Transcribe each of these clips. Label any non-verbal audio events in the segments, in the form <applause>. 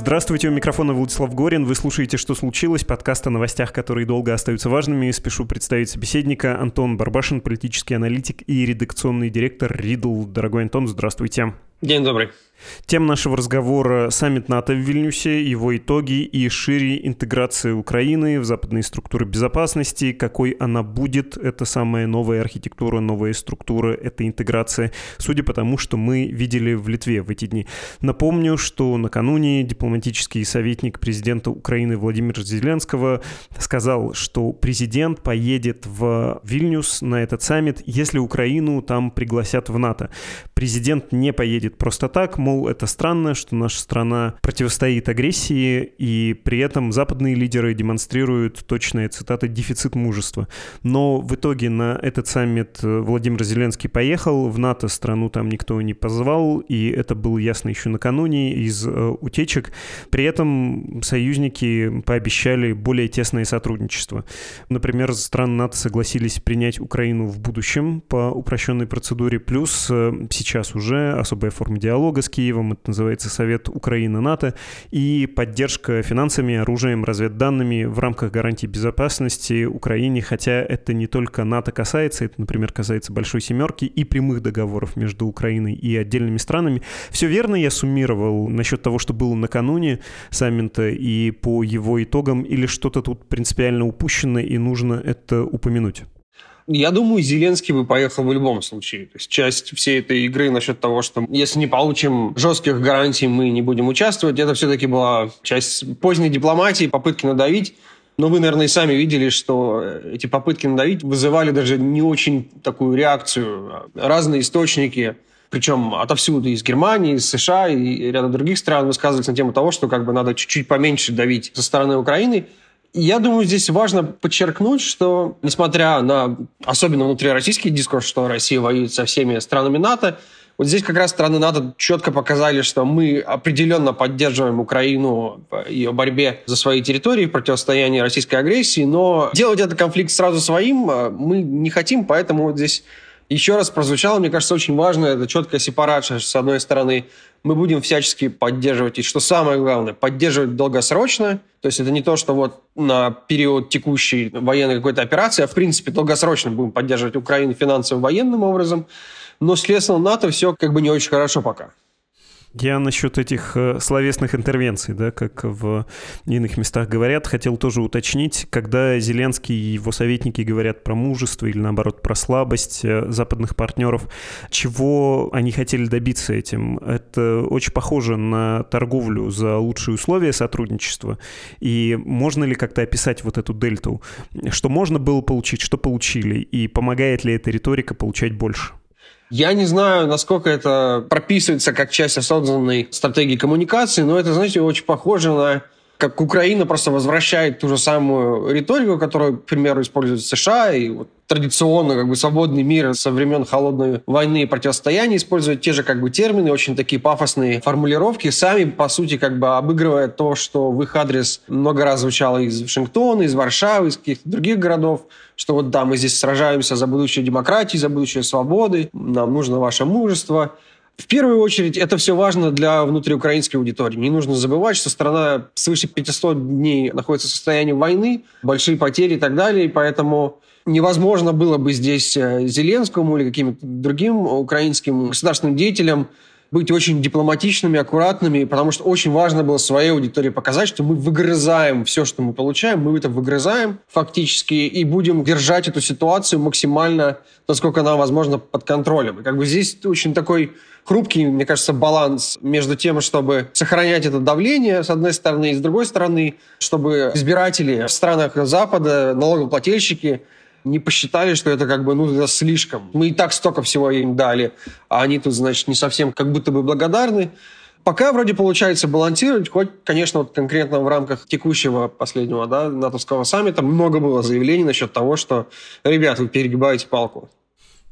Здравствуйте, у микрофона Владислав Горин. Вы слушаете «Что случилось?» Подкаст о новостях, которые долго остаются важными. Спешу представить собеседника Антон Барбашин, политический аналитик и редакционный директор Ридл. Дорогой Антон, здравствуйте. День добрый. Тем нашего разговора саммит НАТО в Вильнюсе, его итоги и шире интеграция Украины в западные структуры безопасности, какой она будет, это самая новая архитектура, новая структура, это интеграция, судя по тому, что мы видели в Литве в эти дни. Напомню, что накануне дипломатический советник президента Украины Владимира Зеленского сказал, что президент поедет в Вильнюс на этот саммит, если Украину там пригласят в НАТО. Президент не поедет просто так, мол, это странно, что наша страна противостоит агрессии, и при этом западные лидеры демонстрируют, точная цитата, дефицит мужества. Но в итоге на этот саммит э, Владимир Зеленский поехал, в НАТО страну там никто не позвал, и это было ясно еще накануне из э, утечек. При этом союзники пообещали более тесное сотрудничество. Например, страны НАТО согласились принять Украину в будущем по упрощенной процедуре, плюс э, сейчас уже особая форма диалога с Киевом Киевом, это называется Совет Украины-НАТО, и поддержка финансами, оружием, разведданными в рамках гарантии безопасности Украине, хотя это не только НАТО касается, это, например, касается Большой Семерки и прямых договоров между Украиной и отдельными странами. Все верно я суммировал насчет того, что было накануне саммита и по его итогам, или что-то тут принципиально упущено и нужно это упомянуть? Я думаю, Зеленский бы поехал в любом случае. То есть часть всей этой игры насчет того, что если не получим жестких гарантий, мы не будем участвовать, это все-таки была часть поздней дипломатии, попытки надавить. Но вы, наверное, и сами видели, что эти попытки надавить вызывали даже не очень такую реакцию. Разные источники, причем отовсюду, из Германии, из США и ряда других стран высказывались на тему того, что как бы надо чуть-чуть поменьше давить со стороны Украины – я думаю, здесь важно подчеркнуть, что, несмотря на особенно внутрироссийский дискурс, что Россия воюет со всеми странами НАТО, вот здесь как раз страны НАТО четко показали, что мы определенно поддерживаем Украину в ее борьбе за свои территории, в противостоянии российской агрессии, но делать этот конфликт сразу своим э, мы не хотим, поэтому вот здесь еще раз прозвучало, мне кажется, очень важно, это четкая сепарация, с одной стороны, мы будем всячески поддерживать, и что самое главное, поддерживать долгосрочно, то есть это не то, что вот на период текущей военной какой-то операции, а в принципе долгосрочно будем поддерживать Украину финансово военным образом, но следственно НАТО все как бы не очень хорошо пока. Я насчет этих э, словесных интервенций, да, как в иных местах говорят, хотел тоже уточнить, когда Зеленский и его советники говорят про мужество или, наоборот, про слабость э, западных партнеров, чего они хотели добиться этим? Это очень похоже на торговлю за лучшие условия сотрудничества. И можно ли как-то описать вот эту дельту? Что можно было получить, что получили? И помогает ли эта риторика получать больше? Я не знаю, насколько это прописывается как часть осознанной стратегии коммуникации, но это, знаете, очень похоже на как Украина просто возвращает ту же самую риторику, которую, к примеру, используют США, и вот традиционно как бы свободный мир со времен холодной войны и противостояния используют те же как бы термины, очень такие пафосные формулировки, сами, по сути, как бы обыгрывая то, что в их адрес много раз звучало из Вашингтона, из Варшавы, из каких-то других городов, что вот да, мы здесь сражаемся за будущее демократии, за будущее свободы, нам нужно ваше мужество – в первую очередь, это все важно для внутриукраинской аудитории. Не нужно забывать, что страна свыше 500 дней находится в состоянии войны, большие потери и так далее, и поэтому невозможно было бы здесь э, Зеленскому или каким-то другим украинским государственным деятелям быть очень дипломатичными, аккуратными, потому что очень важно было своей аудитории показать, что мы выгрызаем все, что мы получаем, мы это выгрызаем фактически и будем держать эту ситуацию максимально, насколько нам возможно, под контролем. И как бы здесь очень такой хрупкий, мне кажется, баланс между тем, чтобы сохранять это давление, с одной стороны, и с другой стороны, чтобы избиратели в странах Запада, налогоплательщики, не посчитали, что это как бы, ну, слишком. Мы и так столько всего им дали, а они тут, значит, не совсем как будто бы благодарны. Пока вроде получается балансировать, хоть, конечно, вот конкретно в рамках текущего последнего да, натовского саммита много было заявлений насчет того, что, ребят, вы перегибаете палку.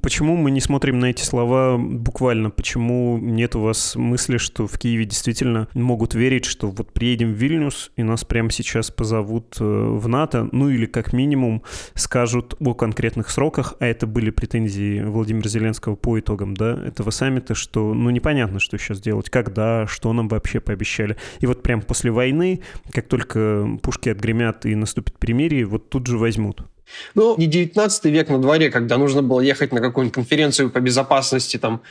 Почему мы не смотрим на эти слова буквально? Почему нет у вас мысли, что в Киеве действительно могут верить, что вот приедем в Вильнюс, и нас прямо сейчас позовут э, в НАТО, ну или как минимум скажут о конкретных сроках, а это были претензии Владимира Зеленского по итогам да, этого саммита, что ну непонятно, что сейчас делать, когда, что нам вообще пообещали. И вот прямо после войны, как только пушки отгремят и наступит перемирие, вот тут же возьмут. Ну, не 19 век на дворе, когда нужно было ехать на какую-нибудь конференцию по безопасности там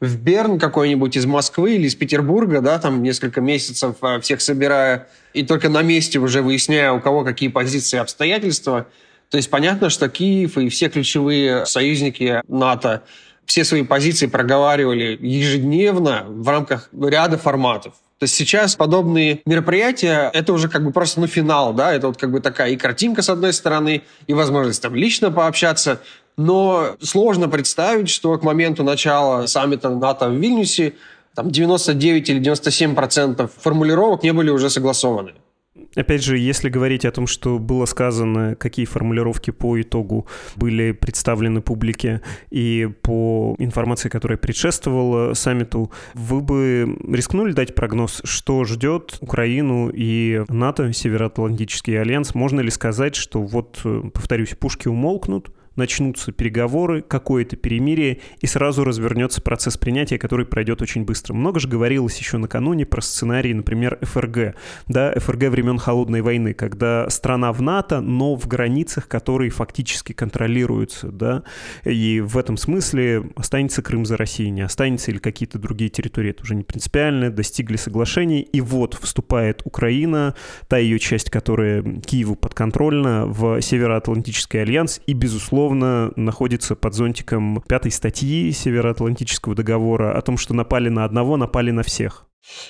в Берн какой-нибудь из Москвы или из Петербурга, да, там несколько месяцев а, всех собирая, и только на месте уже выясняя, у кого какие позиции и обстоятельства. То есть понятно, что Киев и все ключевые союзники НАТО все свои позиции проговаривали ежедневно в рамках ряда форматов. То есть сейчас подобные мероприятия, это уже как бы просто ну, финал, да, это вот как бы такая и картинка с одной стороны, и возможность там лично пообщаться, но сложно представить, что к моменту начала саммита НАТО в Вильнюсе там 99 или 97 процентов формулировок не были уже согласованы. Опять же, если говорить о том, что было сказано, какие формулировки по итогу были представлены публике и по информации, которая предшествовала саммиту, вы бы рискнули дать прогноз, что ждет Украину и НАТО, Североатлантический альянс? Можно ли сказать, что вот, повторюсь, пушки умолкнут, начнутся переговоры, какое-то перемирие, и сразу развернется процесс принятия, который пройдет очень быстро. Много же говорилось еще накануне про сценарий, например, ФРГ, да, ФРГ времен Холодной войны, когда страна в НАТО, но в границах, которые фактически контролируются, да, и в этом смысле останется Крым за Россией, не останется или какие-то другие территории, это уже не принципиально, достигли соглашений, и вот вступает Украина, та ее часть, которая Киеву подконтрольна, в Североатлантический альянс, и, безусловно, условно находится под зонтиком пятой статьи Североатлантического договора о том, что напали на одного, напали на всех.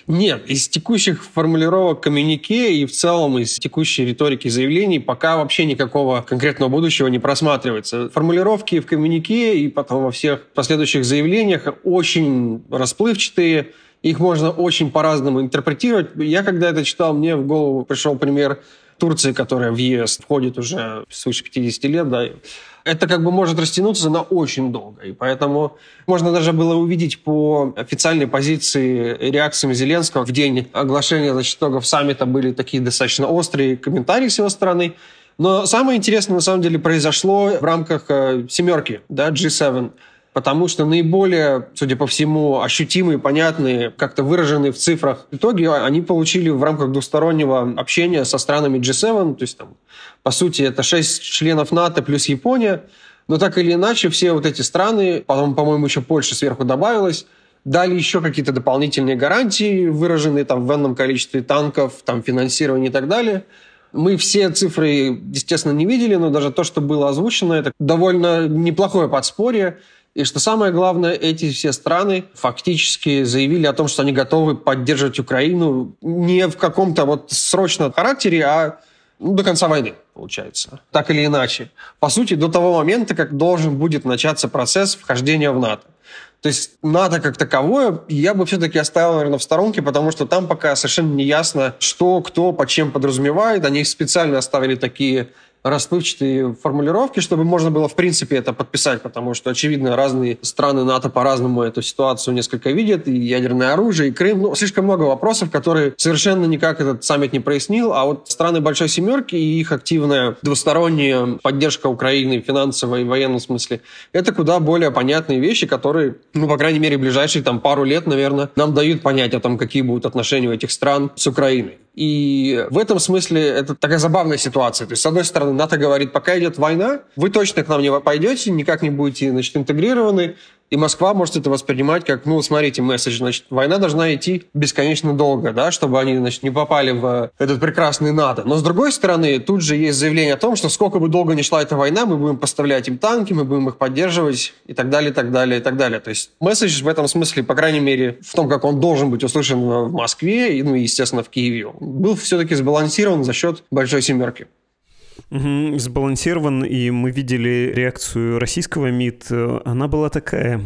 Нет, из текущих формулировок коммюнике и в целом из текущей риторики заявлений пока вообще никакого конкретного будущего не просматривается. Формулировки в коммюнике и потом во всех последующих заявлениях очень расплывчатые, их можно очень по-разному интерпретировать. Я когда это читал, мне в голову пришел пример Турции, которая в ЕС входит уже свыше 50 лет, да, это как бы может растянуться на очень долго. И поэтому можно даже было увидеть по официальной позиции реакциям Зеленского в день оглашения значит, итогов саммита были такие достаточно острые комментарии с его стороны. Но самое интересное на самом деле произошло в рамках э, семерки, да, G7 потому что наиболее, судя по всему, ощутимые, понятные, как-то выраженные в цифрах итоги они получили в рамках двустороннего общения со странами G7, то есть там, по сути, это шесть членов НАТО плюс Япония, но так или иначе все вот эти страны, потом, по-моему, еще Польша сверху добавилась, дали еще какие-то дополнительные гарантии, выраженные там в энном количестве танков, там финансирование и так далее. Мы все цифры, естественно, не видели, но даже то, что было озвучено, это довольно неплохое подспорье. И что самое главное, эти все страны фактически заявили о том, что они готовы поддерживать Украину не в каком-то вот срочном характере, а ну, до конца войны, получается. Так или иначе. По сути, до того момента, как должен будет начаться процесс вхождения в НАТО. То есть НАТО как таковое я бы все-таки оставил, наверное, в сторонке, потому что там пока совершенно не ясно, что, кто, под чем подразумевает. Они специально оставили такие расплывчатые формулировки, чтобы можно было, в принципе, это подписать, потому что, очевидно, разные страны НАТО по-разному эту ситуацию несколько видят, и ядерное оружие, и Крым. Ну, слишком много вопросов, которые совершенно никак этот саммит не прояснил, а вот страны Большой Семерки и их активная двусторонняя поддержка Украины финансовой и военном смысле, это куда более понятные вещи, которые, ну, по крайней мере, в ближайшие там пару лет, наверное, нам дают понять о том, какие будут отношения у этих стран с Украиной. И в этом смысле это такая забавная ситуация. То есть, с одной стороны, НАТО говорит, пока идет война, вы точно к нам не пойдете, никак не будете значит, интегрированы, и Москва может это воспринимать как, ну, смотрите, месседж, значит, война должна идти бесконечно долго, да, чтобы они, значит, не попали в этот прекрасный НАТО. Но, с другой стороны, тут же есть заявление о том, что сколько бы долго ни шла эта война, мы будем поставлять им танки, мы будем их поддерживать и так далее, и так далее, и так далее. То есть месседж в этом смысле, по крайней мере, в том, как он должен быть услышан в Москве и, ну, естественно, в Киеве, был все-таки сбалансирован за счет Большой Семерки. Угу, сбалансирован, и мы видели реакцию российского МИД. Она была такая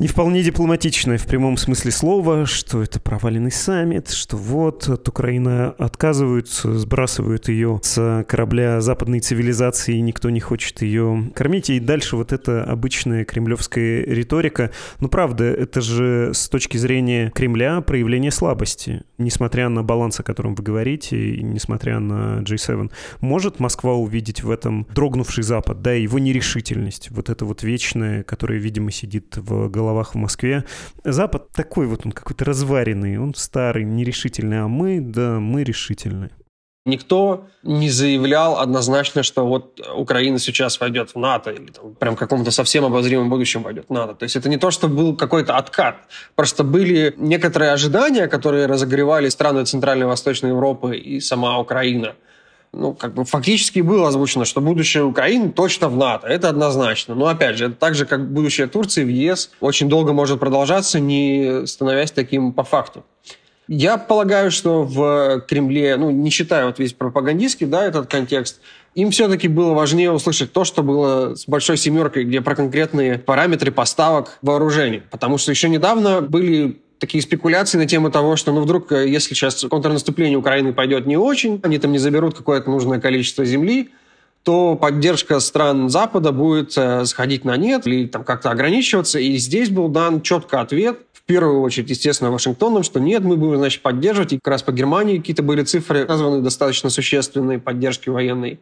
не вполне дипломатичное в прямом смысле слова, что это проваленный саммит, что вот от Украины отказываются, сбрасывают ее с корабля западной цивилизации, и никто не хочет ее кормить. И дальше вот эта обычная кремлевская риторика. Ну, правда, это же с точки зрения Кремля проявление слабости. Несмотря на баланс, о котором вы говорите, и несмотря на G7, может Москва увидеть в этом дрогнувший Запад, да, его нерешительность, вот это вот вечное, которое, видимо, сидит в голове головах в Москве. Запад такой вот он какой-то разваренный, он старый, нерешительный, а мы, да, мы решительные. Никто не заявлял однозначно, что вот Украина сейчас войдет в НАТО или там, прям в каком-то совсем обозримом будущем войдет в НАТО. То есть это не то, что был какой-то откат. Просто были некоторые ожидания, которые разогревали страны Центральной и Восточной Европы и сама Украина – ну, как бы фактически было озвучено, что будущее Украины точно в НАТО. Это однозначно. Но, опять же, это так же, как будущее Турции в ЕС очень долго может продолжаться, не становясь таким по факту. Я полагаю, что в Кремле, ну, не считая вот весь пропагандистский, да, этот контекст, им все-таки было важнее услышать то, что было с большой семеркой, где про конкретные параметры поставок вооружений. Потому что еще недавно были такие спекуляции на тему того, что ну вдруг, э, если сейчас контрнаступление Украины пойдет не очень, они там не заберут какое-то нужное количество земли, то поддержка стран Запада будет э, сходить на нет или там как-то ограничиваться. И здесь был дан четко ответ, в первую очередь, естественно, Вашингтоном, что нет, мы будем, значит, поддерживать. И как раз по Германии какие-то были цифры названы достаточно существенные поддержки военной.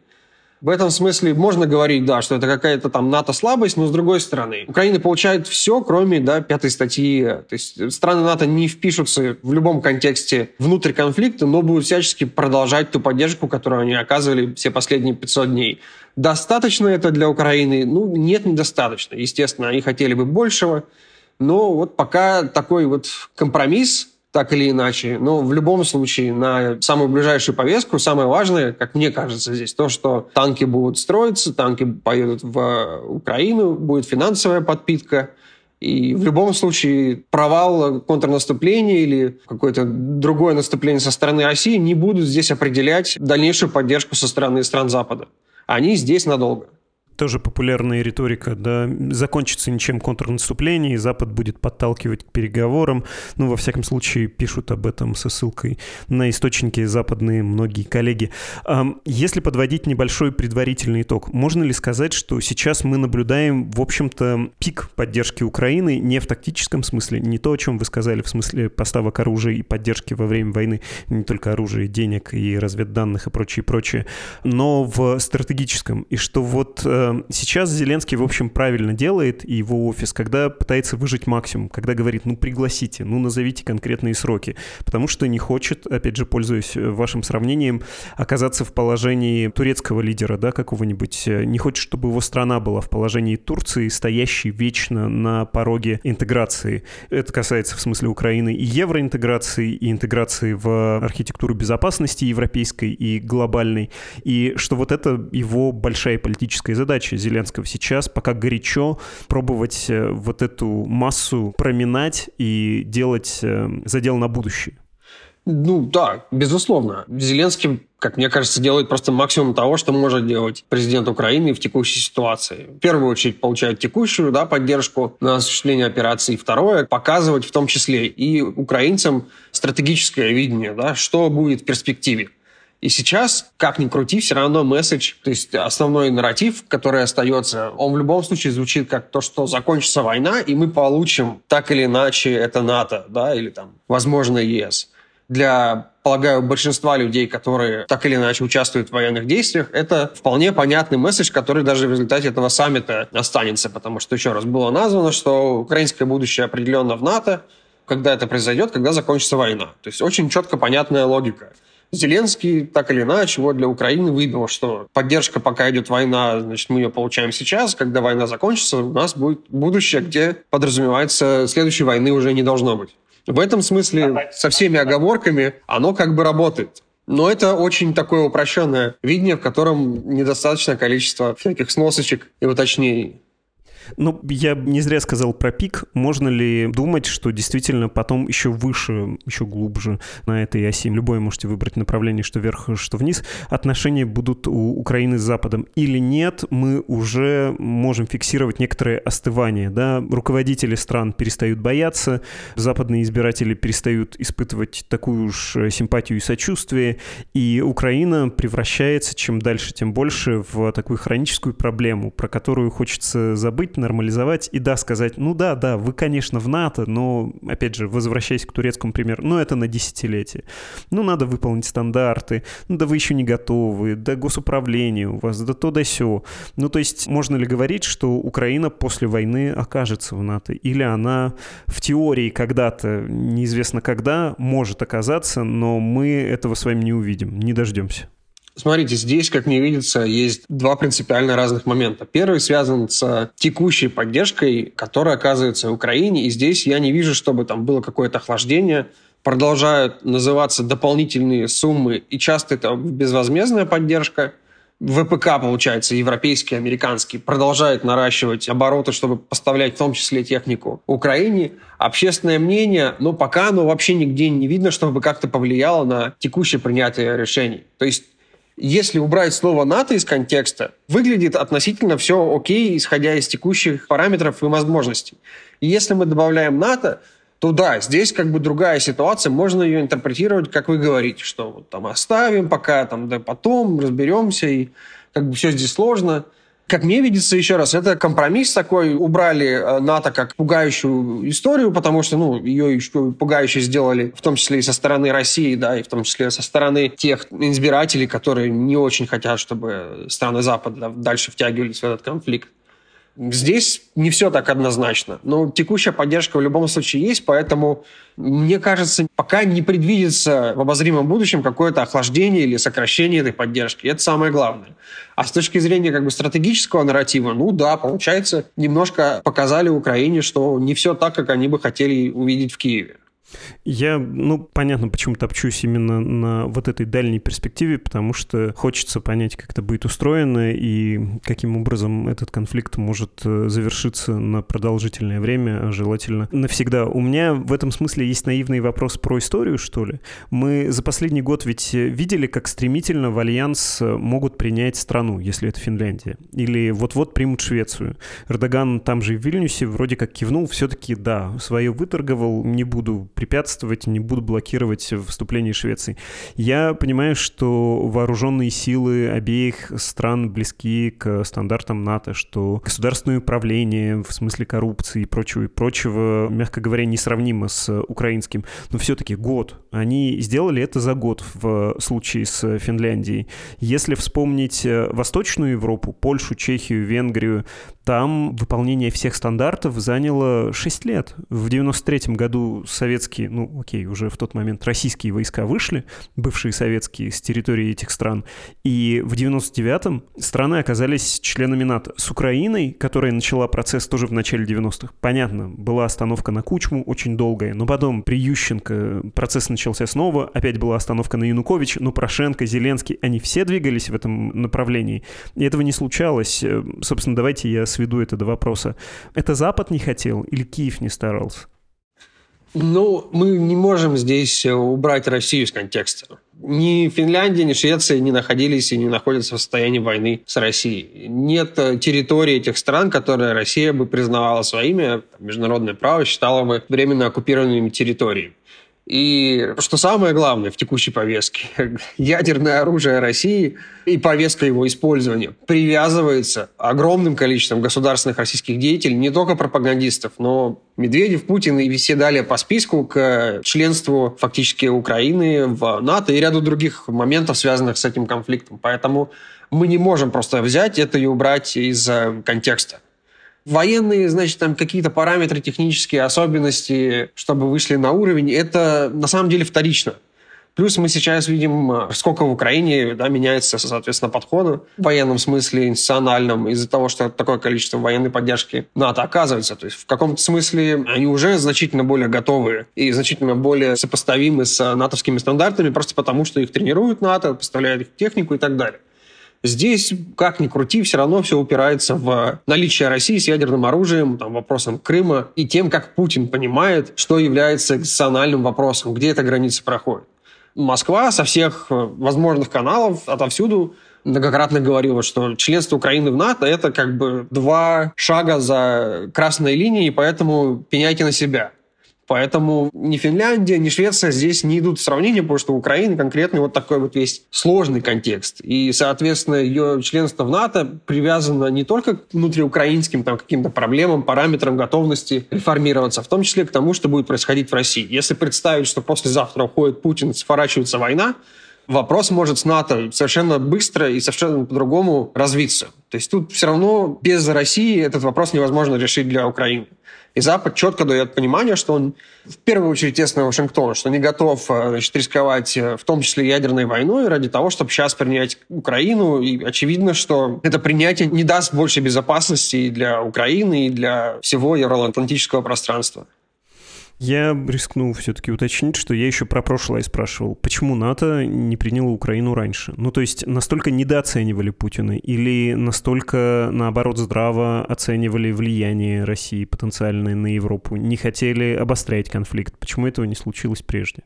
В этом смысле можно говорить, да, что это какая-то там НАТО-слабость, но с другой стороны, Украина получает все, кроме да, пятой статьи. То есть страны НАТО не впишутся в любом контексте внутрь конфликта, но будут всячески продолжать ту поддержку, которую они оказывали все последние 500 дней. Достаточно это для Украины? Ну, нет, недостаточно. Естественно, они хотели бы большего, но вот пока такой вот компромисс, так или иначе. Но в любом случае на самую ближайшую повестку самое важное, как мне кажется здесь, то, что танки будут строиться, танки поедут в Украину, будет финансовая подпитка. И в любом случае провал контрнаступления или какое-то другое наступление со стороны России не будут здесь определять дальнейшую поддержку со стороны стран Запада. Они здесь надолго тоже популярная риторика, да, закончится ничем контрнаступление, и Запад будет подталкивать к переговорам. Ну, во всяком случае, пишут об этом со ссылкой на источники западные многие коллеги. Если подводить небольшой предварительный итог, можно ли сказать, что сейчас мы наблюдаем, в общем-то, пик поддержки Украины не в тактическом смысле, не то, о чем вы сказали, в смысле поставок оружия и поддержки во время войны, не только оружия, денег и разведданных и прочее, прочее, но в стратегическом. И что вот э, сейчас Зеленский, в общем, правильно делает, и его офис, когда пытается выжить максимум, когда говорит, ну, пригласите, ну, назовите конкретные сроки, потому что не хочет, опять же, пользуясь э, вашим сравнением, оказаться в положении турецкого лидера, да, какого-нибудь, не хочет, чтобы его страна была в положении Турции, стоящей вечно на пороге интеграции. Это касается, в смысле, Украины и евроинтеграции, и интеграции в архитектуру безопасности европейской и глобальной, и что вот это его большая политическая задача, задача Зеленского сейчас, пока горячо, пробовать э, вот эту массу проминать и делать э, задел на будущее. Ну да, безусловно. Зеленский, как мне кажется, делает просто максимум того, что может делать президент Украины в текущей ситуации. В первую очередь получает текущую да, поддержку на осуществление операции. Второе, показывать в том числе и украинцам стратегическое видение, да, что будет в перспективе. И сейчас, как ни крути, все равно месседж, то есть основной нарратив, который остается, он в любом случае звучит как то, что закончится война, и мы получим так или иначе это НАТО, да, или там, возможно, ЕС. Для, полагаю, большинства людей, которые так или иначе участвуют в военных действиях, это вполне понятный месседж, который даже в результате этого саммита останется, потому что, еще раз, было названо, что украинское будущее определенно в НАТО, когда это произойдет, когда закончится война. То есть очень четко понятная логика. Зеленский так или иначе вот для Украины выбил, что поддержка, пока идет война, значит, мы ее получаем сейчас, когда война закончится, у нас будет будущее, где подразумевается, следующей войны уже не должно быть. В этом смысле, со всеми оговорками, оно как бы работает. Но это очень такое упрощенное видение, в котором недостаточное количество всяких сносочек и уточнений. Ну, я не зря сказал про пик. Можно ли думать, что действительно потом еще выше, еще глубже на этой оси, любое можете выбрать направление, что вверх, что вниз, отношения будут у Украины с Западом? Или нет, мы уже можем фиксировать некоторое остывание, да? Руководители стран перестают бояться, западные избиратели перестают испытывать такую уж симпатию и сочувствие, и Украина превращается чем дальше, тем больше в такую хроническую проблему, про которую хочется забыть, нормализовать и да, сказать, ну да, да, вы, конечно, в НАТО, но, опять же, возвращаясь к турецкому примеру, ну это на десятилетие. Ну надо выполнить стандарты, ну да вы еще не готовы, да госуправление у вас, да то да сё. Ну то есть можно ли говорить, что Украина после войны окажется в НАТО? Или она в теории когда-то, неизвестно когда, может оказаться, но мы этого с вами не увидим, не дождемся? Смотрите, здесь, как мне видится, есть два принципиально разных момента. Первый связан с текущей поддержкой, которая оказывается в Украине, и здесь я не вижу, чтобы там было какое-то охлаждение. Продолжают называться дополнительные суммы, и часто это безвозмездная поддержка. ВПК, получается, европейский, американский, продолжает наращивать обороты, чтобы поставлять в том числе технику Украине. Общественное мнение, но пока оно вообще нигде не видно, чтобы как-то повлияло на текущее принятие решений. То есть если убрать слово НАТО из контекста, выглядит относительно все окей, исходя из текущих параметров и возможностей. И если мы добавляем НАТО, то да, здесь как бы другая ситуация, можно ее интерпретировать, как вы говорите, что вот там оставим пока, там, да потом разберемся, и как бы все здесь сложно. Как мне видится, еще раз, это компромисс такой. Убрали э, НАТО как пугающую историю, потому что, ну, ее еще пугающе сделали, в том числе и со стороны России, да, и в том числе со стороны тех избирателей, которые не очень хотят, чтобы страны Запада дальше втягивались в этот конфликт. Здесь не все так однозначно. Но текущая поддержка в любом случае есть, поэтому, мне кажется, пока не предвидится в обозримом будущем какое-то охлаждение или сокращение этой поддержки. Это самое главное. А с точки зрения как бы стратегического нарратива, ну да, получается, немножко показали Украине, что не все так, как они бы хотели увидеть в Киеве. Я, ну, понятно, почему топчусь именно на вот этой дальней перспективе, потому что хочется понять, как это будет устроено и каким образом этот конфликт может э, завершиться на продолжительное время, а желательно навсегда. У меня в этом смысле есть наивный вопрос про историю, что ли. Мы за последний год ведь видели, как стремительно в Альянс могут принять страну, если это Финляндия. Или вот-вот примут Швецию. Эрдоган там же в Вильнюсе вроде как кивнул, все-таки да, свое выторговал, не буду препятствовать, не буду блокировать вступление Швеции. Я понимаю, что вооруженные силы обеих стран близки к стандартам НАТО, что государственное управление в смысле коррупции и прочего, и прочего, мягко говоря, несравнимо с украинским. Но все-таки год. Они сделали это за год в случае с Финляндией. Если вспомнить Восточную Европу, Польшу, Чехию, Венгрию, там выполнение всех стандартов заняло 6 лет. В 93 году советские, ну окей, уже в тот момент российские войска вышли, бывшие советские, с территории этих стран. И в 99-м страны оказались членами НАТО. С Украиной, которая начала процесс тоже в начале 90-х, понятно, была остановка на Кучму очень долгая, но потом при Ющенко процесс начался снова, опять была остановка на Янукович, но Порошенко, Зеленский, они все двигались в этом направлении. И этого не случалось. Собственно, давайте я сведу это до вопроса. Это Запад не хотел или Киев не старался? Ну, мы не можем здесь э, убрать Россию из контекста. Ни Финляндия, ни Швеция не находились и не находятся в состоянии войны с Россией. Нет э, территории этих стран, которые Россия бы признавала своими, международное право считала бы временно оккупированными территориями. И что самое главное в текущей повестке, <laughs> ядерное оружие России и повестка его использования привязывается огромным количеством государственных российских деятелей, не только пропагандистов, но Медведев, Путин и все далее по списку к членству фактически Украины в НАТО и ряду других моментов, связанных с этим конфликтом. Поэтому мы не можем просто взять это и убрать из э, контекста. Военные, значит, там какие-то параметры, технические особенности, чтобы вышли на уровень, это на самом деле вторично. Плюс мы сейчас видим, э, сколько в Украине да, меняется, соответственно, подходы в военном смысле, институциональном, из-за того, что такое количество военной поддержки НАТО оказывается. То есть в каком-то смысле они уже значительно более готовы и значительно более сопоставимы с натовскими стандартами, просто потому что их тренируют НАТО, поставляют их технику и так далее. Здесь, как ни крути, все равно все упирается в наличие России с ядерным оружием, там, вопросом Крыма и тем, как Путин понимает, что является экзистенциальным вопросом, где эта граница проходит. Москва со всех э, возможных каналов, отовсюду многократно говорила, что членство Украины в НАТО – это как бы два шага за красной линией, поэтому пеняйте на себя. Поэтому ни Финляндия, ни Швеция здесь не идут в сравнение, потому что у Украины вот такой вот весь сложный контекст. И, соответственно, ее членство в НАТО привязано не только к внутриукраинским там, каким-то проблемам, параметрам готовности реформироваться, в том числе к тому, что будет происходить в России. Если представить, что послезавтра уходит Путин, сворачивается война, вопрос может с НАТО совершенно быстро и совершенно по-другому развиться. То есть тут все равно без России этот вопрос невозможно решить для Украины. И Запад четко дает понимание, что он в первую очередь тесно Вашингтон, что не готов э, значит, рисковать э, в том числе ядерной войной ради того, чтобы сейчас принять Украину. И очевидно, что это принятие не даст больше безопасности и для Украины, и для всего евроатлантического пространства. Я рискну все-таки уточнить, что я еще про прошлое спрашивал. Почему НАТО не приняло Украину раньше? Ну, то есть настолько недооценивали Путина или настолько, наоборот, здраво оценивали влияние России потенциальное на Европу? Не хотели обострять конфликт? Почему этого не случилось прежде?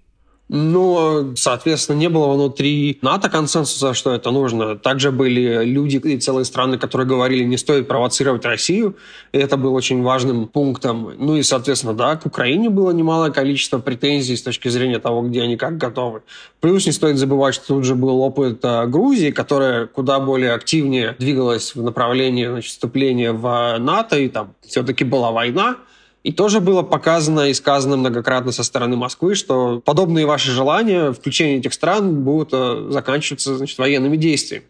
Но, соответственно, не было внутри НАТО консенсуса, что это нужно. Также были люди и целые страны, которые говорили, не стоит провоцировать Россию. И это было очень важным пунктом. Ну и, соответственно, да, к Украине было немалое количество претензий с точки зрения того, где они как готовы. Плюс не стоит забывать, что тут же был опыт э, Грузии, которая куда более активнее двигалась в направлении значит, вступления в НАТО, и там все-таки была война. И тоже было показано и сказано многократно со стороны Москвы, что подобные ваши желания, включение этих стран, будут э, заканчиваться значит, военными действиями.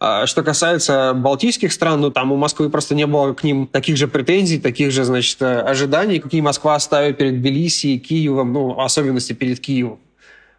А что касается балтийских стран, ну там у Москвы просто не было к ним таких же претензий, таких же, значит, э, ожиданий, какие Москва ставит перед Тбилиси Киевом, ну, в особенности перед Киевом.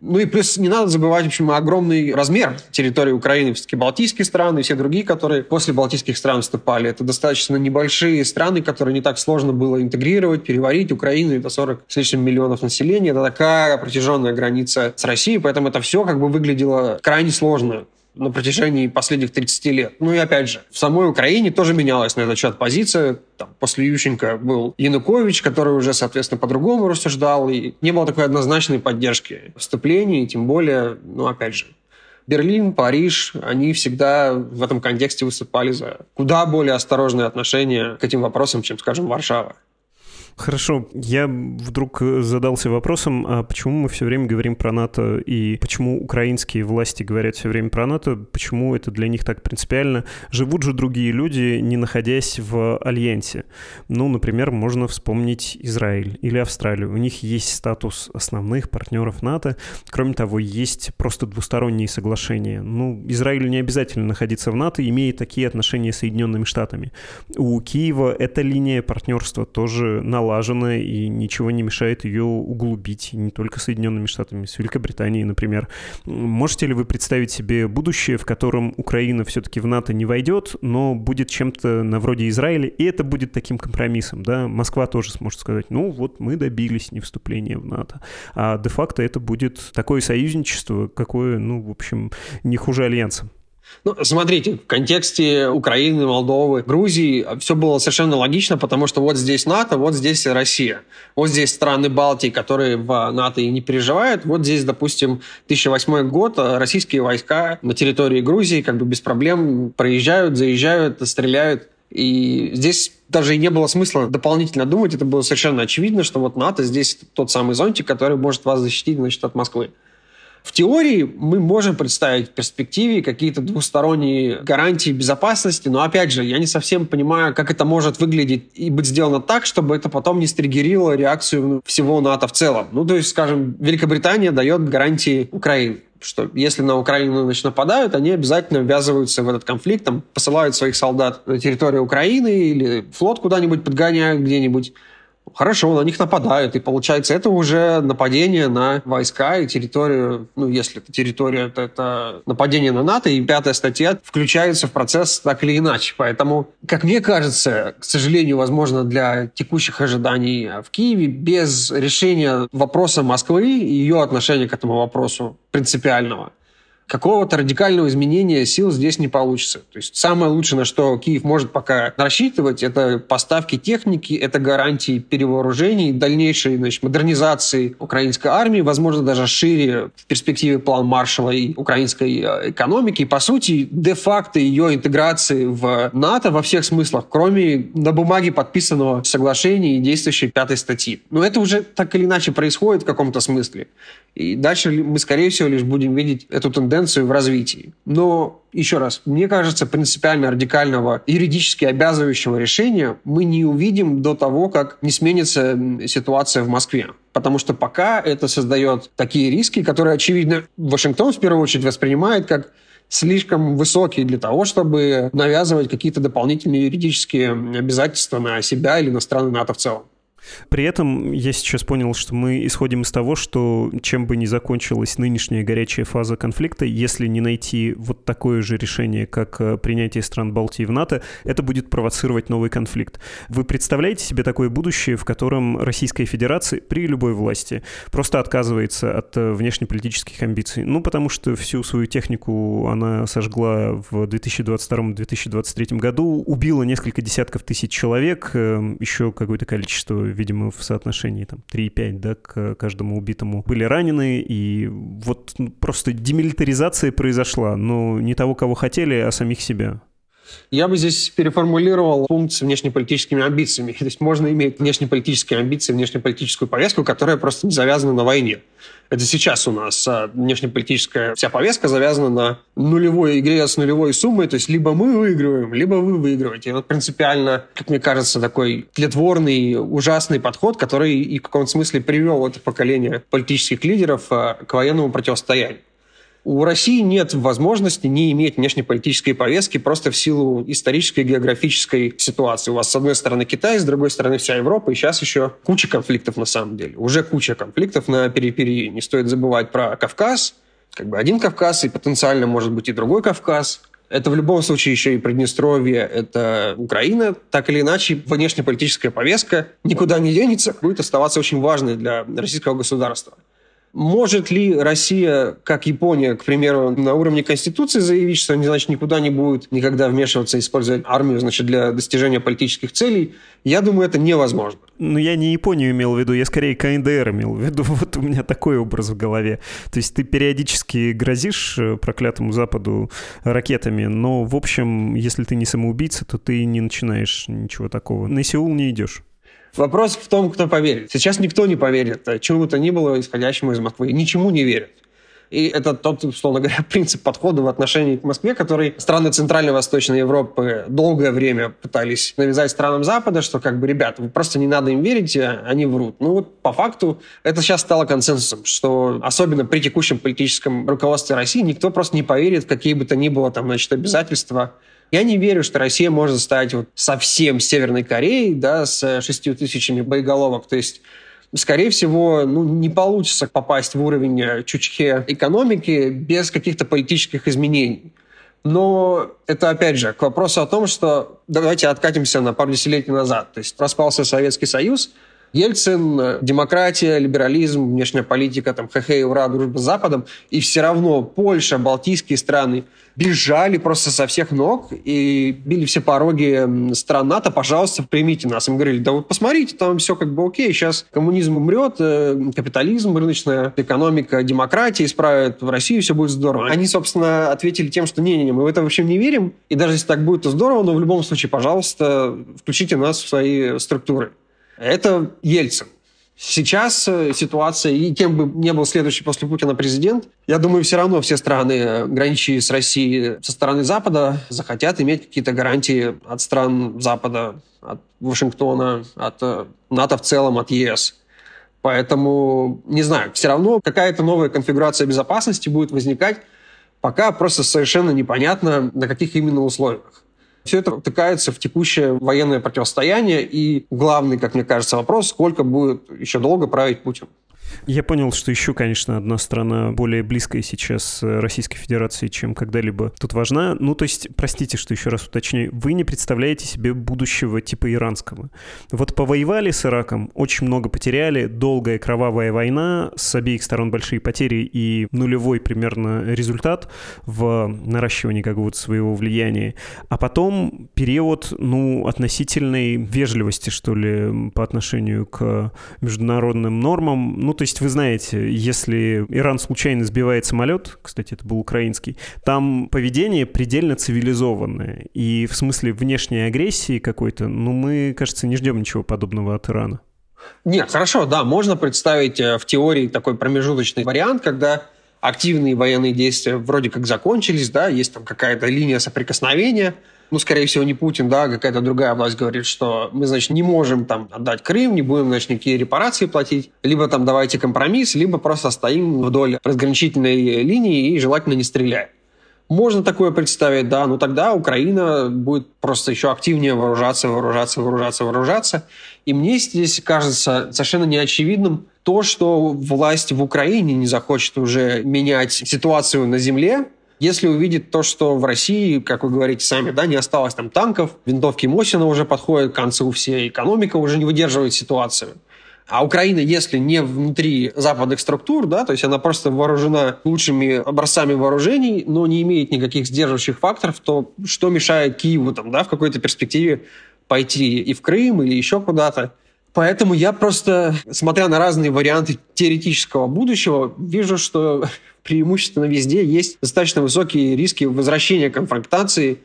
Ну и плюс не надо забывать, в общем, огромный размер территории Украины. Все-таки Балтийские страны и все другие, которые после Балтийских стран вступали. Это достаточно небольшие страны, которые не так сложно было интегрировать, переварить. Украину это 40 с лишним миллионов населения. Это такая протяженная граница с Россией, поэтому это все как бы выглядело крайне сложно на протяжении последних 30 лет. Ну и опять же, в самой Украине тоже менялась на этот счет позиция. Там, после Ющенко был Янукович, который уже, соответственно, по-другому рассуждал, и не было такой однозначной поддержки вступлений, тем более, ну опять же, Берлин, Париж, они всегда в этом контексте выступали за куда более осторожное отношение к этим вопросам, чем, скажем, Варшава. Хорошо, я вдруг задался вопросом, а почему мы все время говорим про НАТО и почему украинские власти говорят все время про НАТО, почему это для них так принципиально? Живут же другие люди, не находясь в альянсе. Ну, например, можно вспомнить Израиль или Австралию. У них есть статус основных партнеров НАТО. Кроме того, есть просто двусторонние соглашения. Ну, Израилю не обязательно находиться в НАТО, имея такие отношения с Соединенными Штатами. У Киева эта линия партнерства тоже налажена налажена, и ничего не мешает ее углубить, не только Соединенными Штатами, с Великобританией, например. Можете ли вы представить себе будущее, в котором Украина все-таки в НАТО не войдет, но будет чем-то на вроде Израиля, и это будет таким компромиссом, да? Москва тоже сможет сказать, ну вот мы добились не вступления в НАТО, а де-факто это будет такое союзничество, какое, ну, в общем, не хуже Альянса. Ну, смотрите, в контексте Украины, Молдовы, Грузии все было совершенно логично, потому что вот здесь НАТО, вот здесь Россия. Вот здесь страны Балтии, которые в НАТО и не переживают. Вот здесь, допустим, 2008 год, российские войска на территории Грузии как бы без проблем проезжают, заезжают, стреляют. И здесь даже и не было смысла дополнительно думать. Это было совершенно очевидно, что вот НАТО здесь тот самый зонтик, который может вас защитить значит, от Москвы. В теории мы можем представить в перспективе какие-то двусторонние гарантии безопасности, но опять же, я не совсем понимаю, как это может выглядеть и быть сделано так, чтобы это потом не стригерило реакцию всего НАТО в целом. Ну, то есть, скажем, Великобритания дает гарантии Украине что если на Украину значит, нападают, они обязательно ввязываются в этот конфликт, там, посылают своих солдат на территорию Украины или флот куда-нибудь подгоняют где-нибудь. Хорошо, на них нападают, и получается, это уже нападение на войска и территорию, ну, если это территория, то это нападение на НАТО, и пятая статья включается в процесс так или иначе. Поэтому, как мне кажется, к сожалению, возможно, для текущих ожиданий в Киеве, без решения вопроса Москвы и ее отношения к этому вопросу принципиального, какого-то радикального изменения сил здесь не получится. То есть самое лучшее, на что Киев может пока рассчитывать, это поставки техники, это гарантии перевооружений, дальнейшей значит, модернизации украинской армии, возможно, даже шире в перспективе план Маршала и украинской э, экономики. И, по сути, де-факто ее интеграции в НАТО во всех смыслах, кроме на бумаге подписанного соглашения и действующей пятой статьи. Но это уже так или иначе происходит в каком-то смысле. И дальше мы, скорее всего, лишь будем видеть эту тенденцию в развитии. Но, еще раз, мне кажется, принципиально радикального юридически обязывающего решения мы не увидим до того, как не сменится ситуация в Москве. Потому что пока это создает такие риски, которые, очевидно, Вашингтон в первую очередь воспринимает как слишком высокие для того, чтобы навязывать какие-то дополнительные юридические обязательства на себя или на страны НАТО в целом. При этом я сейчас понял, что мы исходим из того, что чем бы ни закончилась нынешняя горячая фаза конфликта, если не найти вот такое же решение, как э, принятие стран Балтии в НАТО, это будет провоцировать новый конфликт. Вы представляете себе такое будущее, в котором Российская Федерация при любой власти просто отказывается от э, внешнеполитических амбиций? Ну, потому что всю свою технику она сожгла в 2022-2023 году, убила несколько десятков тысяч человек, э, еще какое-то количество видимо, в соотношении там 3,5 да, к каждому убитому были ранены, и вот ну, просто демилитаризация произошла, но не того, кого хотели, а самих себя. Я бы здесь переформулировал пункт с внешнеполитическими амбициями. <laughs> То есть можно иметь внешнеполитические амбиции, внешнеполитическую повестку, которая просто не завязана на войне. Это сейчас у нас а внешнеполитическая вся повестка завязана на нулевой игре с нулевой суммой, то есть либо мы выигрываем, либо вы выигрываете. Это принципиально, как мне кажется, такой тлетворный, ужасный подход, который и в каком-то смысле привел это поколение политических лидеров а, к военному противостоянию. У России нет возможности не иметь внешнеполитической повестки просто в силу исторической географической ситуации. У вас с одной стороны Китай, с другой стороны вся Европа, и сейчас еще куча конфликтов на самом деле. Уже куча конфликтов на периферии. Не стоит забывать про Кавказ, как бы один Кавказ, и потенциально может быть и другой Кавказ. Это в любом случае еще и Приднестровье, это Украина. Так или иначе, внешнеполитическая повестка никуда не денется, будет оставаться очень важной для российского государства. Может ли Россия, как Япония, к примеру, на уровне Конституции заявить, что они, значит, никуда не будут никогда вмешиваться, использовать армию, значит, для достижения политических целей? Я думаю, это невозможно. Ну, я не Японию имел в виду, я скорее КНДР имел в виду. <laughs> Вот у меня такой образ в голове. То есть ты периодически грозишь э, проклятому Западу ракетами, но, в общем, если ты не самоубийца, то ты не начинаешь ничего такого. На Сеул не идешь. Вопрос в том, кто поверит. Сейчас никто не поверит чему бы то ни было исходящему из Москвы. Ничему не верит. И это тот, условно говоря, <laughs> принцип подхода в отношении к Москве, который страны Центральной и Восточной Европы долгое время пытались навязать странам Запада, что как бы, ребята, вы просто не надо им верить, а они врут. Ну вот по факту это сейчас стало консенсусом, что особенно при текущем политическом руководстве России никто просто не поверит в какие бы то ни было там, значит, обязательства я не верю, что Россия может стать вот совсем Северной Кореей, да, с шестью тысячами боеголовок. То есть скорее всего, ну, не получится попасть в уровень э, Чучхе экономики без каких-то политических изменений. Но это, опять же, к вопросу о том, что давайте откатимся на пару десятилетий назад. То есть распался Советский Союз, Ельцин, э, демократия, либерализм, внешняя политика, там, хе-хе, ура, дружба с Западом, и все равно Польша, Балтийские страны, бежали просто со всех ног и били все пороги стран НАТО, пожалуйста, примите нас. Им говорили, да вот посмотрите, там все как бы окей, сейчас коммунизм умрет, э, капитализм, рыночная экономика, демократия исправят в России, все будет здорово. Они, собственно, ответили тем, что не-не-не, мы в это вообще не верим, и даже если так будет, то здорово, но в любом случае, пожалуйста, включите нас в свои структуры. Это Ельцин. Сейчас э, ситуация, и кем бы не был следующий после Путина президент, я думаю, все равно все страны, э, граничащие с Россией со стороны Запада, захотят иметь какие-то гарантии от стран Запада, от Вашингтона, от э, НАТО в целом, от ЕС. Поэтому, не знаю, все равно какая-то новая конфигурация безопасности будет возникать, пока просто совершенно непонятно, на каких именно условиях. Все это втыкается в текущее военное противостояние. И главный, как мне кажется, вопрос, сколько будет еще долго править Путин. Я понял, что еще, конечно, одна страна более близкая сейчас Российской Федерации, чем когда-либо тут важна. Ну, то есть, простите, что еще раз уточняю, вы не представляете себе будущего типа иранского. Вот повоевали с Ираком, очень много потеряли, долгая кровавая война, с обеих сторон большие потери и нулевой примерно результат в наращивании какого-то своего влияния. А потом период, ну, относительной вежливости, что ли, по отношению к международным нормам. Ну, то есть вы знаете, если Иран случайно сбивает самолет, кстати, это был украинский, там поведение предельно цивилизованное. И в смысле внешней агрессии какой-то, ну, мы, кажется, не ждем ничего подобного от Ирана. Нет, хорошо, да, можно представить э, в теории такой промежуточный вариант, когда активные военные действия вроде как закончились, да, есть там какая-то линия соприкосновения, ну, скорее всего, не Путин, да, а какая-то другая власть говорит, что мы, значит, не можем там отдать Крым, не будем, значит, никакие репарации платить, либо там давайте компромисс, либо просто стоим вдоль разграничительной линии и желательно не стреляем. Можно такое представить, да, но тогда Украина будет просто еще активнее вооружаться, вооружаться, вооружаться, вооружаться. И мне здесь кажется совершенно неочевидным то, что власть в Украине не захочет уже менять ситуацию на земле, если увидит то, что в России, как вы говорите сами, да, не осталось там танков, винтовки Мосина уже подходят к концу, все экономика уже не выдерживает ситуацию. А Украина, если не внутри западных структур, да, то есть она просто вооружена лучшими образцами вооружений, но не имеет никаких сдерживающих факторов, то что мешает Киеву там, да, в какой-то перспективе пойти и в Крым или еще куда-то? Поэтому я просто, смотря на разные варианты теоретического будущего, вижу, что преимущественно везде есть достаточно высокие риски возвращения конфронтации,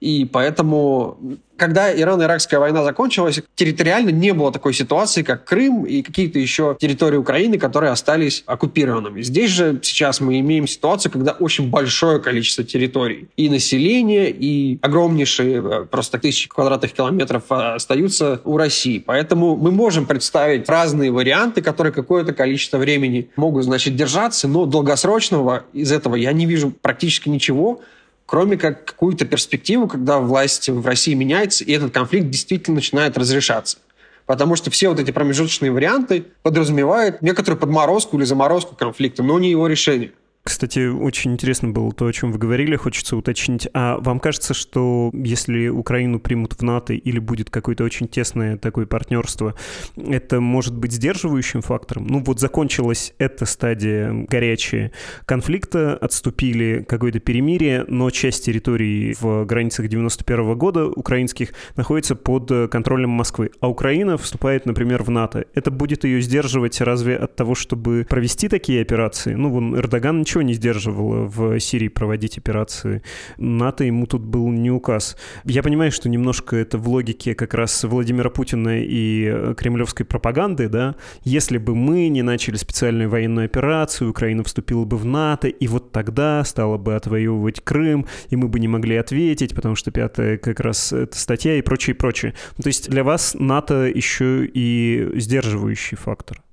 и поэтому когда Ирано-Иракская война закончилась, территориально не было такой ситуации, как Крым и какие-то еще территории Украины, которые остались оккупированными. Здесь же сейчас мы имеем ситуацию, когда очень большое количество территорий и населения, и огромнейшие э, просто тысячи квадратных километров э, остаются у России. Поэтому мы можем представить разные варианты, которые какое-то количество времени могут, значит, держаться, но долгосрочного из этого я не вижу практически ничего, кроме как какую-то перспективу, когда власть в России меняется, и этот конфликт действительно начинает разрешаться. Потому что все вот эти промежуточные варианты подразумевают некоторую подморозку или заморозку конфликта, но не его решение. Кстати, очень интересно было то, о чем вы говорили, хочется уточнить. А вам кажется, что если Украину примут в НАТО или будет какое-то очень тесное такое партнерство, это может быть сдерживающим фактором? Ну вот закончилась эта стадия горячая конфликта, отступили какое-то перемирие, но часть территорий в границах 91 -го года украинских находится под контролем Москвы, а Украина вступает, например, в НАТО. Это будет ее сдерживать разве от того, чтобы провести такие операции? Ну, вон Эрдоган ничего ничего не сдерживало в Сирии проводить операции. НАТО ему тут был не указ. Я понимаю, что немножко это в логике как раз Владимира Путина и э, кремлевской пропаганды, да. Если бы мы не начали специальную военную операцию, Украина вступила бы в НАТО, и вот тогда стала бы отвоевывать Крым, и мы бы не могли ответить, потому что пятая как раз эта статья и прочее, прочее. То есть для вас НАТО еще и сдерживающий фактор.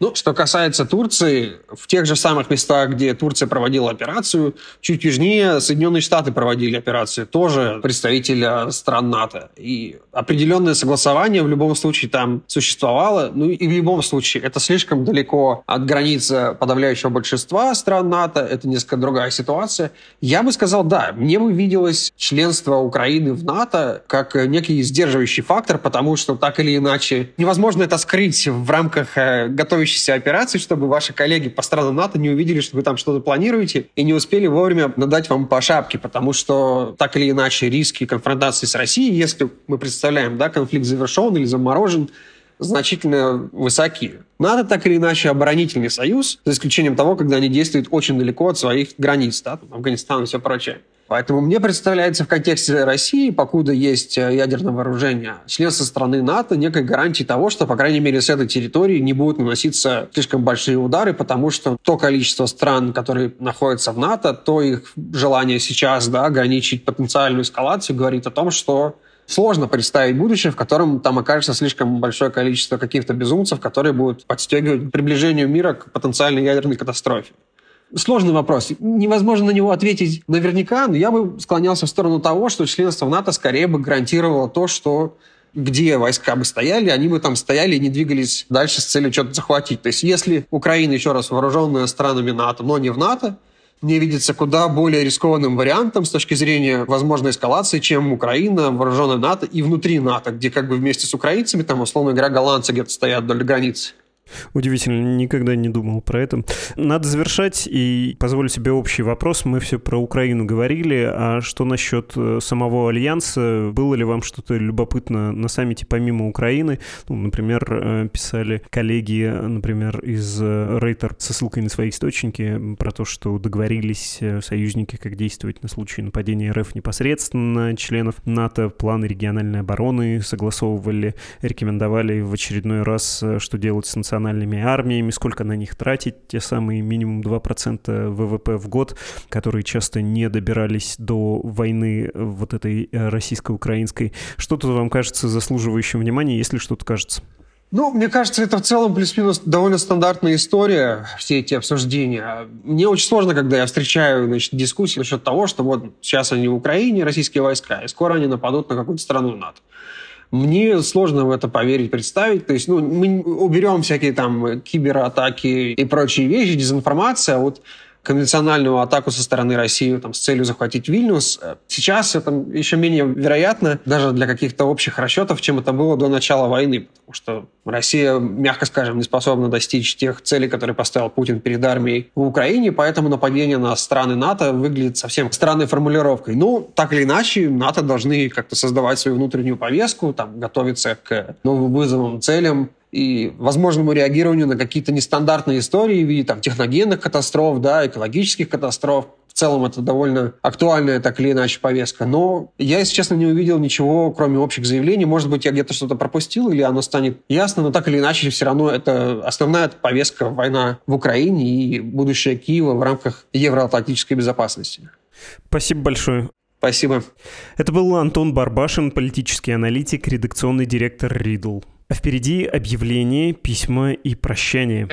Ну, что касается Турции, в тех же самых местах, где Турция проводила операцию, чуть южнее Соединенные Штаты проводили операцию, тоже представителя стран НАТО. И определенное согласование в любом случае там существовало. Ну и в любом случае это слишком далеко от границы подавляющего большинства стран НАТО, это несколько другая ситуация. Я бы сказал, да, мне бы виделось членство Украины в НАТО как некий сдерживающий фактор, потому что так или иначе невозможно это скрыть в рамках э, готовящейся операции, чтобы ваши коллеги по странам НАТО не увидели, что вы там что-то планируете, и не успели вовремя надать вам по шапке, потому что так или иначе риски конфронтации с Россией, если мы представляем, да, конфликт завершен или заморожен, значительно высоки. НАТО так или иначе оборонительный союз, за исключением того, когда они действуют очень далеко от своих границ, да, Афганистан и все прочее. Поэтому мне представляется в контексте России, покуда есть э, ядерное вооружение, членство страны НАТО некой гарантией того, что, по крайней мере, с этой территории не будут наноситься слишком большие удары, потому что то количество стран, которые находятся в НАТО, то их желание сейчас да, ограничить потенциальную эскалацию говорит о том, что сложно представить будущее, в котором там окажется слишком большое количество каких-то безумцев, которые будут подстегивать приближению мира к потенциальной ядерной катастрофе сложный вопрос. Невозможно на него ответить наверняка, но я бы склонялся в сторону того, что членство в НАТО скорее бы гарантировало то, что где войска бы стояли, они бы там стояли и не двигались дальше с целью что-то захватить. То есть если Украина, еще раз, вооруженная странами НАТО, но не в НАТО, мне видится куда более рискованным вариантом с точки зрения возможной эскалации, чем Украина, вооруженная НАТО и внутри НАТО, где как бы вместе с украинцами, там, условно говоря, голландцы где-то стоят вдоль границы. Удивительно, никогда не думал про это. Надо завершать и позволю себе общий вопрос. Мы все про Украину говорили, а что насчет э, самого Альянса? Было ли вам что-то любопытно на саммите помимо Украины? Ну, например, э, писали коллеги, например, из Рейтер со ссылкой на свои источники про то, что договорились э, союзники, как действовать на случай нападения РФ непосредственно на членов НАТО, планы региональной обороны согласовывали, рекомендовали в очередной раз, что делать с национальной национальными армиями, сколько на них тратить, те самые минимум 2% ВВП в год, которые часто не добирались до войны вот этой э, российско-украинской. Что-то вам кажется заслуживающим внимания, если что-то кажется? Ну, мне кажется, это в целом плюс-минус довольно стандартная история, все эти обсуждения. Мне очень сложно, когда я встречаю значит, дискуссии насчет того, что вот сейчас они в Украине, российские войска, и скоро они нападут на какую-то страну НАТО. Мне сложно в это поверить, представить. То есть, ну, мы уберем всякие там кибератаки и прочие вещи, дезинформация. Вот конвенциональную атаку со стороны России там, с целью захватить Вильнюс. Сейчас это еще менее вероятно даже для каких-то общих расчетов, чем это было до начала войны, потому что Россия, мягко скажем, не способна достичь тех целей, которые поставил Путин перед армией в Украине, поэтому нападение на страны НАТО выглядит совсем странной формулировкой. Ну, так или иначе, НАТО должны как-то создавать свою внутреннюю повестку, там, готовиться к новым вызовам, целям, и возможному реагированию на какие-то нестандартные истории в виде там, техногенных катастроф, да, экологических катастроф. В целом это довольно актуальная так или иначе повестка. Но я, если честно, не увидел ничего, кроме общих заявлений. Может быть, я где-то что-то пропустил, или оно станет ясно, но так или иначе все равно это основная повестка война в Украине и будущее Киева в рамках евроатлантической безопасности. Спасибо большое. Спасибо. Это был Антон Барбашин, политический аналитик, редакционный директор «Ридл». А впереди объявление, письма и прощание.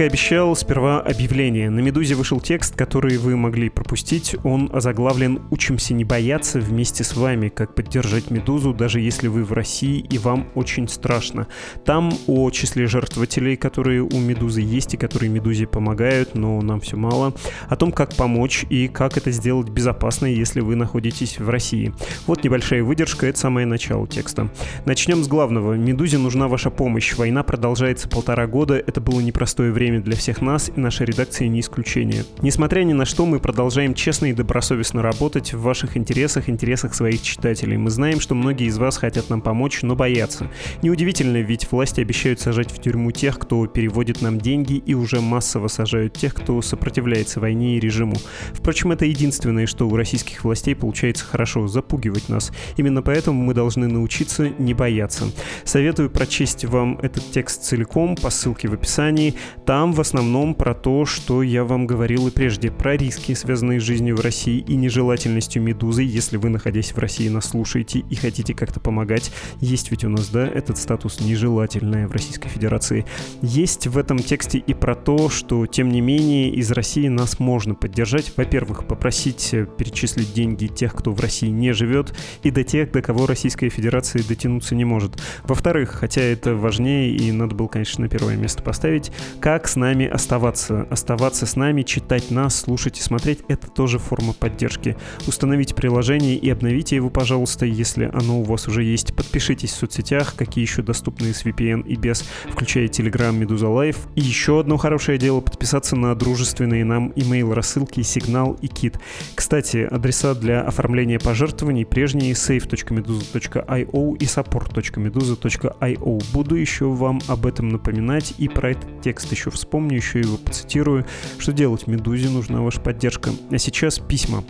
Как и обещал, сперва объявление. На «Медузе» вышел текст, который вы могли пропустить. Он озаглавлен «Учимся не бояться вместе с вами. Как поддержать «Медузу», даже если вы в России и вам очень страшно». Там о числе жертвователей, которые у «Медузы» есть и которые «Медузе» помогают, но нам все мало. О том, как помочь и как это сделать безопасно, если вы находитесь в России. Вот небольшая выдержка, это самое начало текста. Начнем с главного. «Медузе» нужна ваша помощь. Война продолжается полтора года. Это было непростое время время для всех нас, и наша редакция не исключение. Несмотря ни на что, мы продолжаем честно и добросовестно работать в ваших интересах, интересах своих читателей. Мы знаем, что многие из вас хотят нам помочь, но боятся. Неудивительно, ведь власти обещают сажать в тюрьму тех, кто переводит нам деньги, и уже массово сажают тех, кто сопротивляется войне и режиму. Впрочем, это единственное, что у российских властей получается хорошо — запугивать нас. Именно поэтому мы должны научиться не бояться. Советую прочесть вам этот текст целиком по ссылке в описании. Там в основном про то, что я вам говорил и прежде, про риски, связанные с жизнью в России и нежелательностью медузы, если вы, находясь в России, нас слушаете и хотите как-то помогать. Есть ведь у нас, да, этот статус нежелательный в Российской Федерации. Есть в этом тексте и про то, что, тем не менее, из России нас можно поддержать. Во-первых, попросить э, перечислить деньги тех, кто в России не живет, и до тех, до кого Российская Федерация дотянуться не может. Во-вторых, хотя это важнее и надо было, конечно, на первое место поставить, как как с нами оставаться. Оставаться с нами, читать нас, слушать и смотреть — это тоже форма поддержки. Установите приложение и обновите его, пожалуйста, если оно у вас уже есть. Подпишитесь в соцсетях, какие еще доступны с VPN и без, включая Telegram, Medusa Live. И еще одно хорошее дело — подписаться на дружественные нам email рассылки Сигнал и Кит. Кстати, адреса для оформления пожертвований прежние save.meduza.io и support.meduza.io. Буду еще вам об этом напоминать и про этот текст еще вспомню, еще его процитирую. Что делать? Медузе нужна ваша поддержка. А сейчас письма.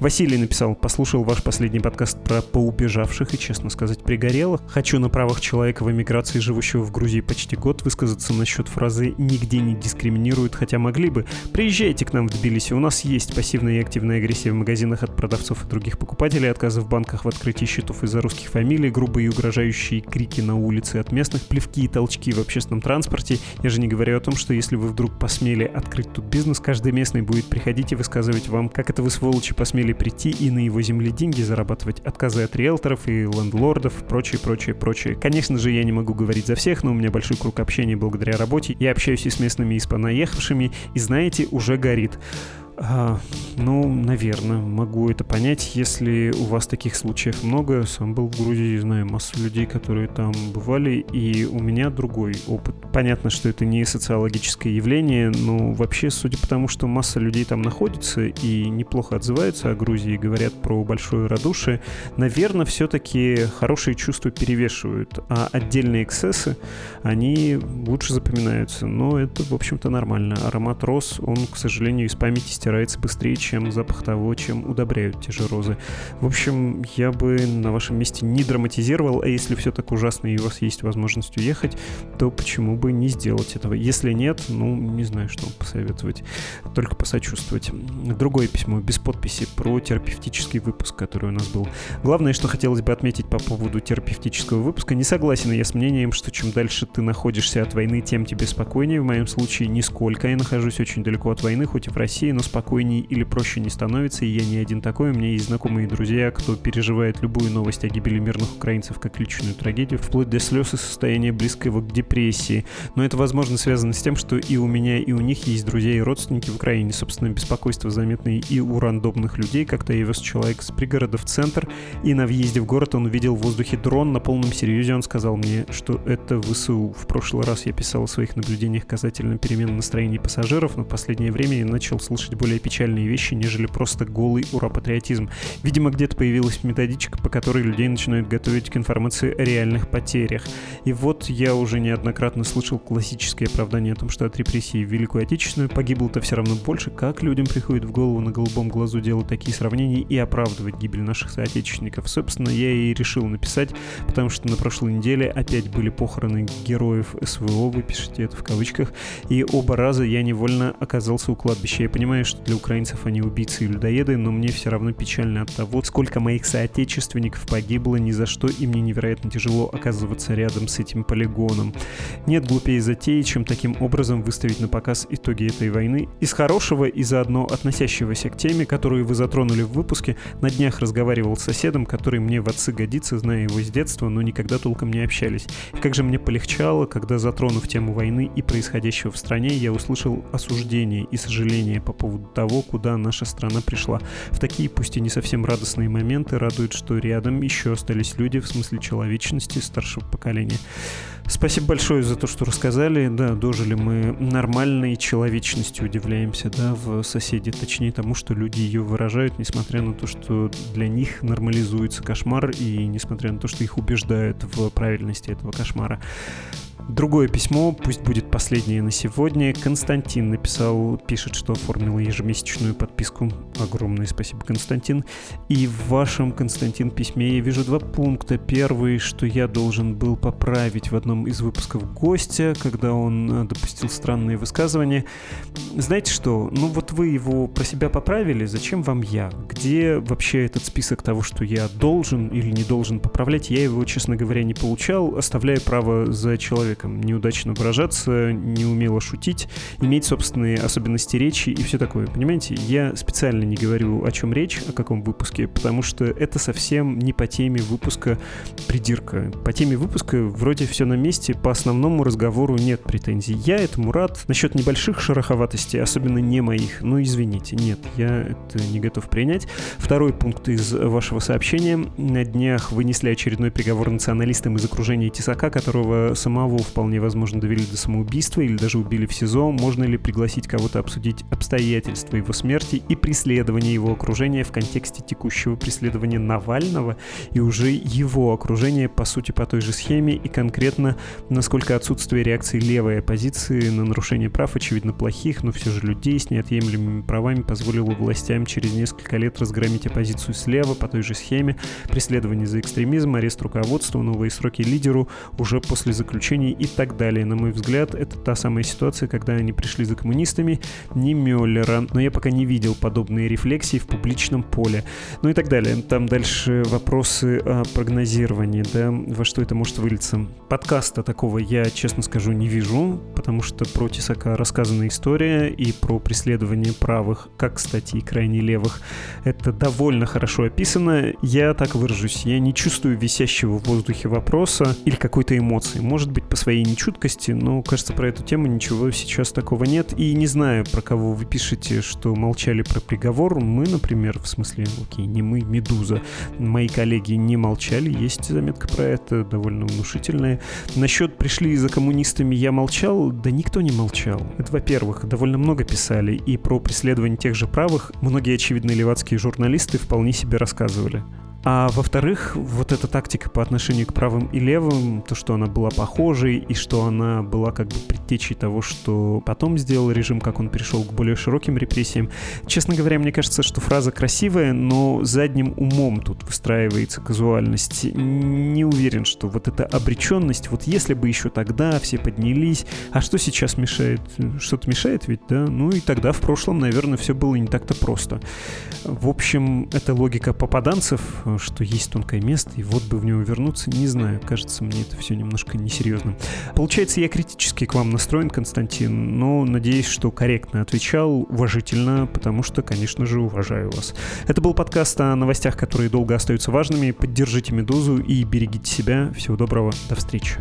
Василий написал, послушал ваш последний подкаст про поубежавших и, честно сказать, пригорело. Хочу на правах человека в эмиграции, живущего в Грузии почти год, высказаться насчет фразы «нигде не дискриминируют», хотя могли бы. Приезжайте к нам в Тбилиси, у нас есть пассивная и активная агрессия в магазинах от продавцов и других покупателей, отказы в банках в открытии счетов из-за русских фамилий, грубые и угрожающие крики на улице от местных, плевки и толчки в общественном транспорте. Я же не говорю о том, что что если вы вдруг посмели открыть тут бизнес, каждый местный будет приходить и высказывать вам, как это вы, сволочи, посмели прийти и на его земле деньги зарабатывать, отказы от риэлторов и лендлордов, прочее, прочее, прочее. Конечно же, я не могу говорить за всех, но у меня большой круг общения благодаря работе. Я общаюсь и с местными, и с понаехавшими, и знаете, уже горит. А, ну, наверное, могу это понять, если у вас таких случаев много. Сам был в Грузии, знаю массу людей, которые там бывали, и у меня другой опыт. Понятно, что это не социологическое явление, но вообще, судя по тому, что масса людей там находится и неплохо отзываются о Грузии, говорят про большое радушие, наверное, все-таки хорошие чувства перевешивают, а отдельные эксцессы, они лучше запоминаются. Но это, в общем-то, нормально. Аромат роз, он, к сожалению, из памяти стирается быстрее, чем запах того, чем удобряют те же розы. В общем, я бы на вашем месте не драматизировал, а если все так ужасно и у вас есть возможность уехать, то почему бы не сделать этого? Если нет, ну, не знаю, что посоветовать, только посочувствовать. Другое письмо без подписи про терапевтический выпуск, который у нас был. Главное, что хотелось бы отметить по поводу терапевтического выпуска, не согласен я с мнением, что чем дальше ты находишься от войны, тем тебе спокойнее. В моем случае нисколько. Я нахожусь очень далеко от войны, хоть и в России, но спокойнее или проще не становится, и я не один такой. У меня есть знакомые друзья, кто переживает любую новость о гибели мирных украинцев как личную трагедию, вплоть до слез и состояния близкого к депрессии. Но это, возможно, связано с тем, что и у меня, и у них есть друзья и родственники в Украине. Собственно, беспокойство заметное и у рандомных людей. Как-то я вез человек с пригорода в центр, и на въезде в город он увидел в воздухе дрон. На полном серьезе он сказал мне, что это ВСУ. В прошлый раз я писал о своих наблюдениях касательно перемен настроений пассажиров, но в последнее время я начал слышать более печальные вещи, нежели просто голый ура-патриотизм. Видимо, где-то появилась методичка, по которой людей начинают готовить к информации о реальных потерях. И вот я уже неоднократно слышал классическое оправдание о том, что от репрессий в Великую Отечественную погибло-то все равно больше. Как людям приходит в голову на голубом глазу делать такие сравнения и оправдывать гибель наших соотечественников? Собственно, я и решил написать, потому что на прошлой неделе опять были похороны героев СВО, вы пишете это в кавычках, и оба раза я невольно оказался у кладбища. Я понимаю, что для украинцев они убийцы и людоеды, но мне все равно печально от того, сколько моих соотечественников погибло ни за что, и мне невероятно тяжело оказываться рядом с этим полигоном. Нет глупее затеи, чем таким образом выставить на показ итоги этой войны. Из хорошего и заодно относящегося к теме, которую вы затронули в выпуске, на днях разговаривал с соседом, который мне в отцы годится, зная его с детства, но никогда толком не общались. И как же мне полегчало, когда затронув тему войны и происходящего в стране, я услышал осуждение и сожаление по поводу того, куда наша страна пришла. В такие, пусть и не совсем радостные моменты, радует, что рядом еще остались люди в смысле человечности старшего поколения. Спасибо большое за то, что рассказали. Да, дожили мы нормальной человечностью, удивляемся, да, в соседи. Точнее тому, что люди ее выражают, несмотря на то, что для них нормализуется кошмар, и несмотря на то, что их убеждают в правильности этого кошмара. Другое письмо, пусть будет последнее на сегодня. Константин написал, пишет, что оформил ежемесячную подписку. Огромное спасибо, Константин. И в вашем, Константин, письме я вижу два пункта. Первый, что я должен был поправить в одном из выпусков гостя, когда он э, допустил странные высказывания. Знаете что? Ну вот вы его про себя поправили, зачем вам я? Где вообще этот список того, что я должен или не должен поправлять? Я его, честно говоря, не получал, оставляя право за человеком человеком, неудачно выражаться, неумело шутить, иметь собственные особенности речи и все такое. Понимаете, я специально не говорю, о чем речь, о каком выпуске, потому что это совсем не по теме выпуска придирка. По теме выпуска вроде все на месте, по основному разговору нет претензий. Я этому рад. Насчет небольших шероховатостей, особенно не моих, ну извините, нет, я это не готов принять. Второй пункт из вашего сообщения. На днях вынесли очередной приговор националистам из окружения Тесака, которого самого вполне возможно довели до самоубийства или даже убили в СИЗО, можно ли пригласить кого-то обсудить обстоятельства его смерти и преследование его окружения в контексте текущего преследования Навального и уже его окружения по сути по той же схеме и конкретно насколько отсутствие реакции левой оппозиции на нарушение прав, очевидно плохих, но все же людей с неотъемлемыми правами позволило властям через несколько лет разгромить оппозицию слева по той же схеме, преследование за экстремизм, арест руководства, новые сроки лидеру уже после заключения и так далее. На мой взгляд, это та самая ситуация, когда они пришли за коммунистами, не Мюллера, но я пока не видел подобные рефлексии в публичном поле. Ну и так далее. Там дальше вопросы о прогнозировании, да, во что это может вылиться. Подкаста такого я, честно скажу, не вижу, потому что про Тесака рассказана история и про преследование правых, как, кстати, и крайне левых. Это довольно хорошо описано. Я так выражусь, я не чувствую висящего в воздухе вопроса или какой-то эмоции. Может быть, по своей нечуткости, но, кажется, про эту тему ничего сейчас такого нет. И не знаю, про кого вы пишете, что молчали про приговор. Мы, например, в смысле, окей, не мы, Медуза. Мои коллеги не молчали, есть заметка про это, довольно внушительная. Насчет «пришли за коммунистами, я молчал», да никто не молчал. Это, во-первых, довольно много писали, и про преследование тех же правых многие, очевидно, левацкие журналисты вполне себе рассказывали. А во-вторых, вот эта тактика по отношению к правым и левым, то, что она была похожей, и что она была как бы предтечей того, что потом сделал режим, как он перешел к более широким репрессиям. Честно говоря, мне кажется, что фраза красивая, но задним умом тут выстраивается казуальность. Не уверен, что вот эта обреченность, вот если бы еще тогда все поднялись, а что сейчас мешает? Что-то мешает ведь, да? Ну и тогда в прошлом, наверное, все было не так-то просто. В общем, это логика попаданцев, что есть тонкое место, и вот бы в него вернуться, не знаю, кажется мне это все немножко несерьезным. Получается, я критически к вам настроен, Константин, но надеюсь, что корректно отвечал, уважительно, потому что, конечно же, уважаю вас. Это был подкаст о новостях, которые долго остаются важными. Поддержите «Медузу» и берегите себя. Всего доброго, до встречи.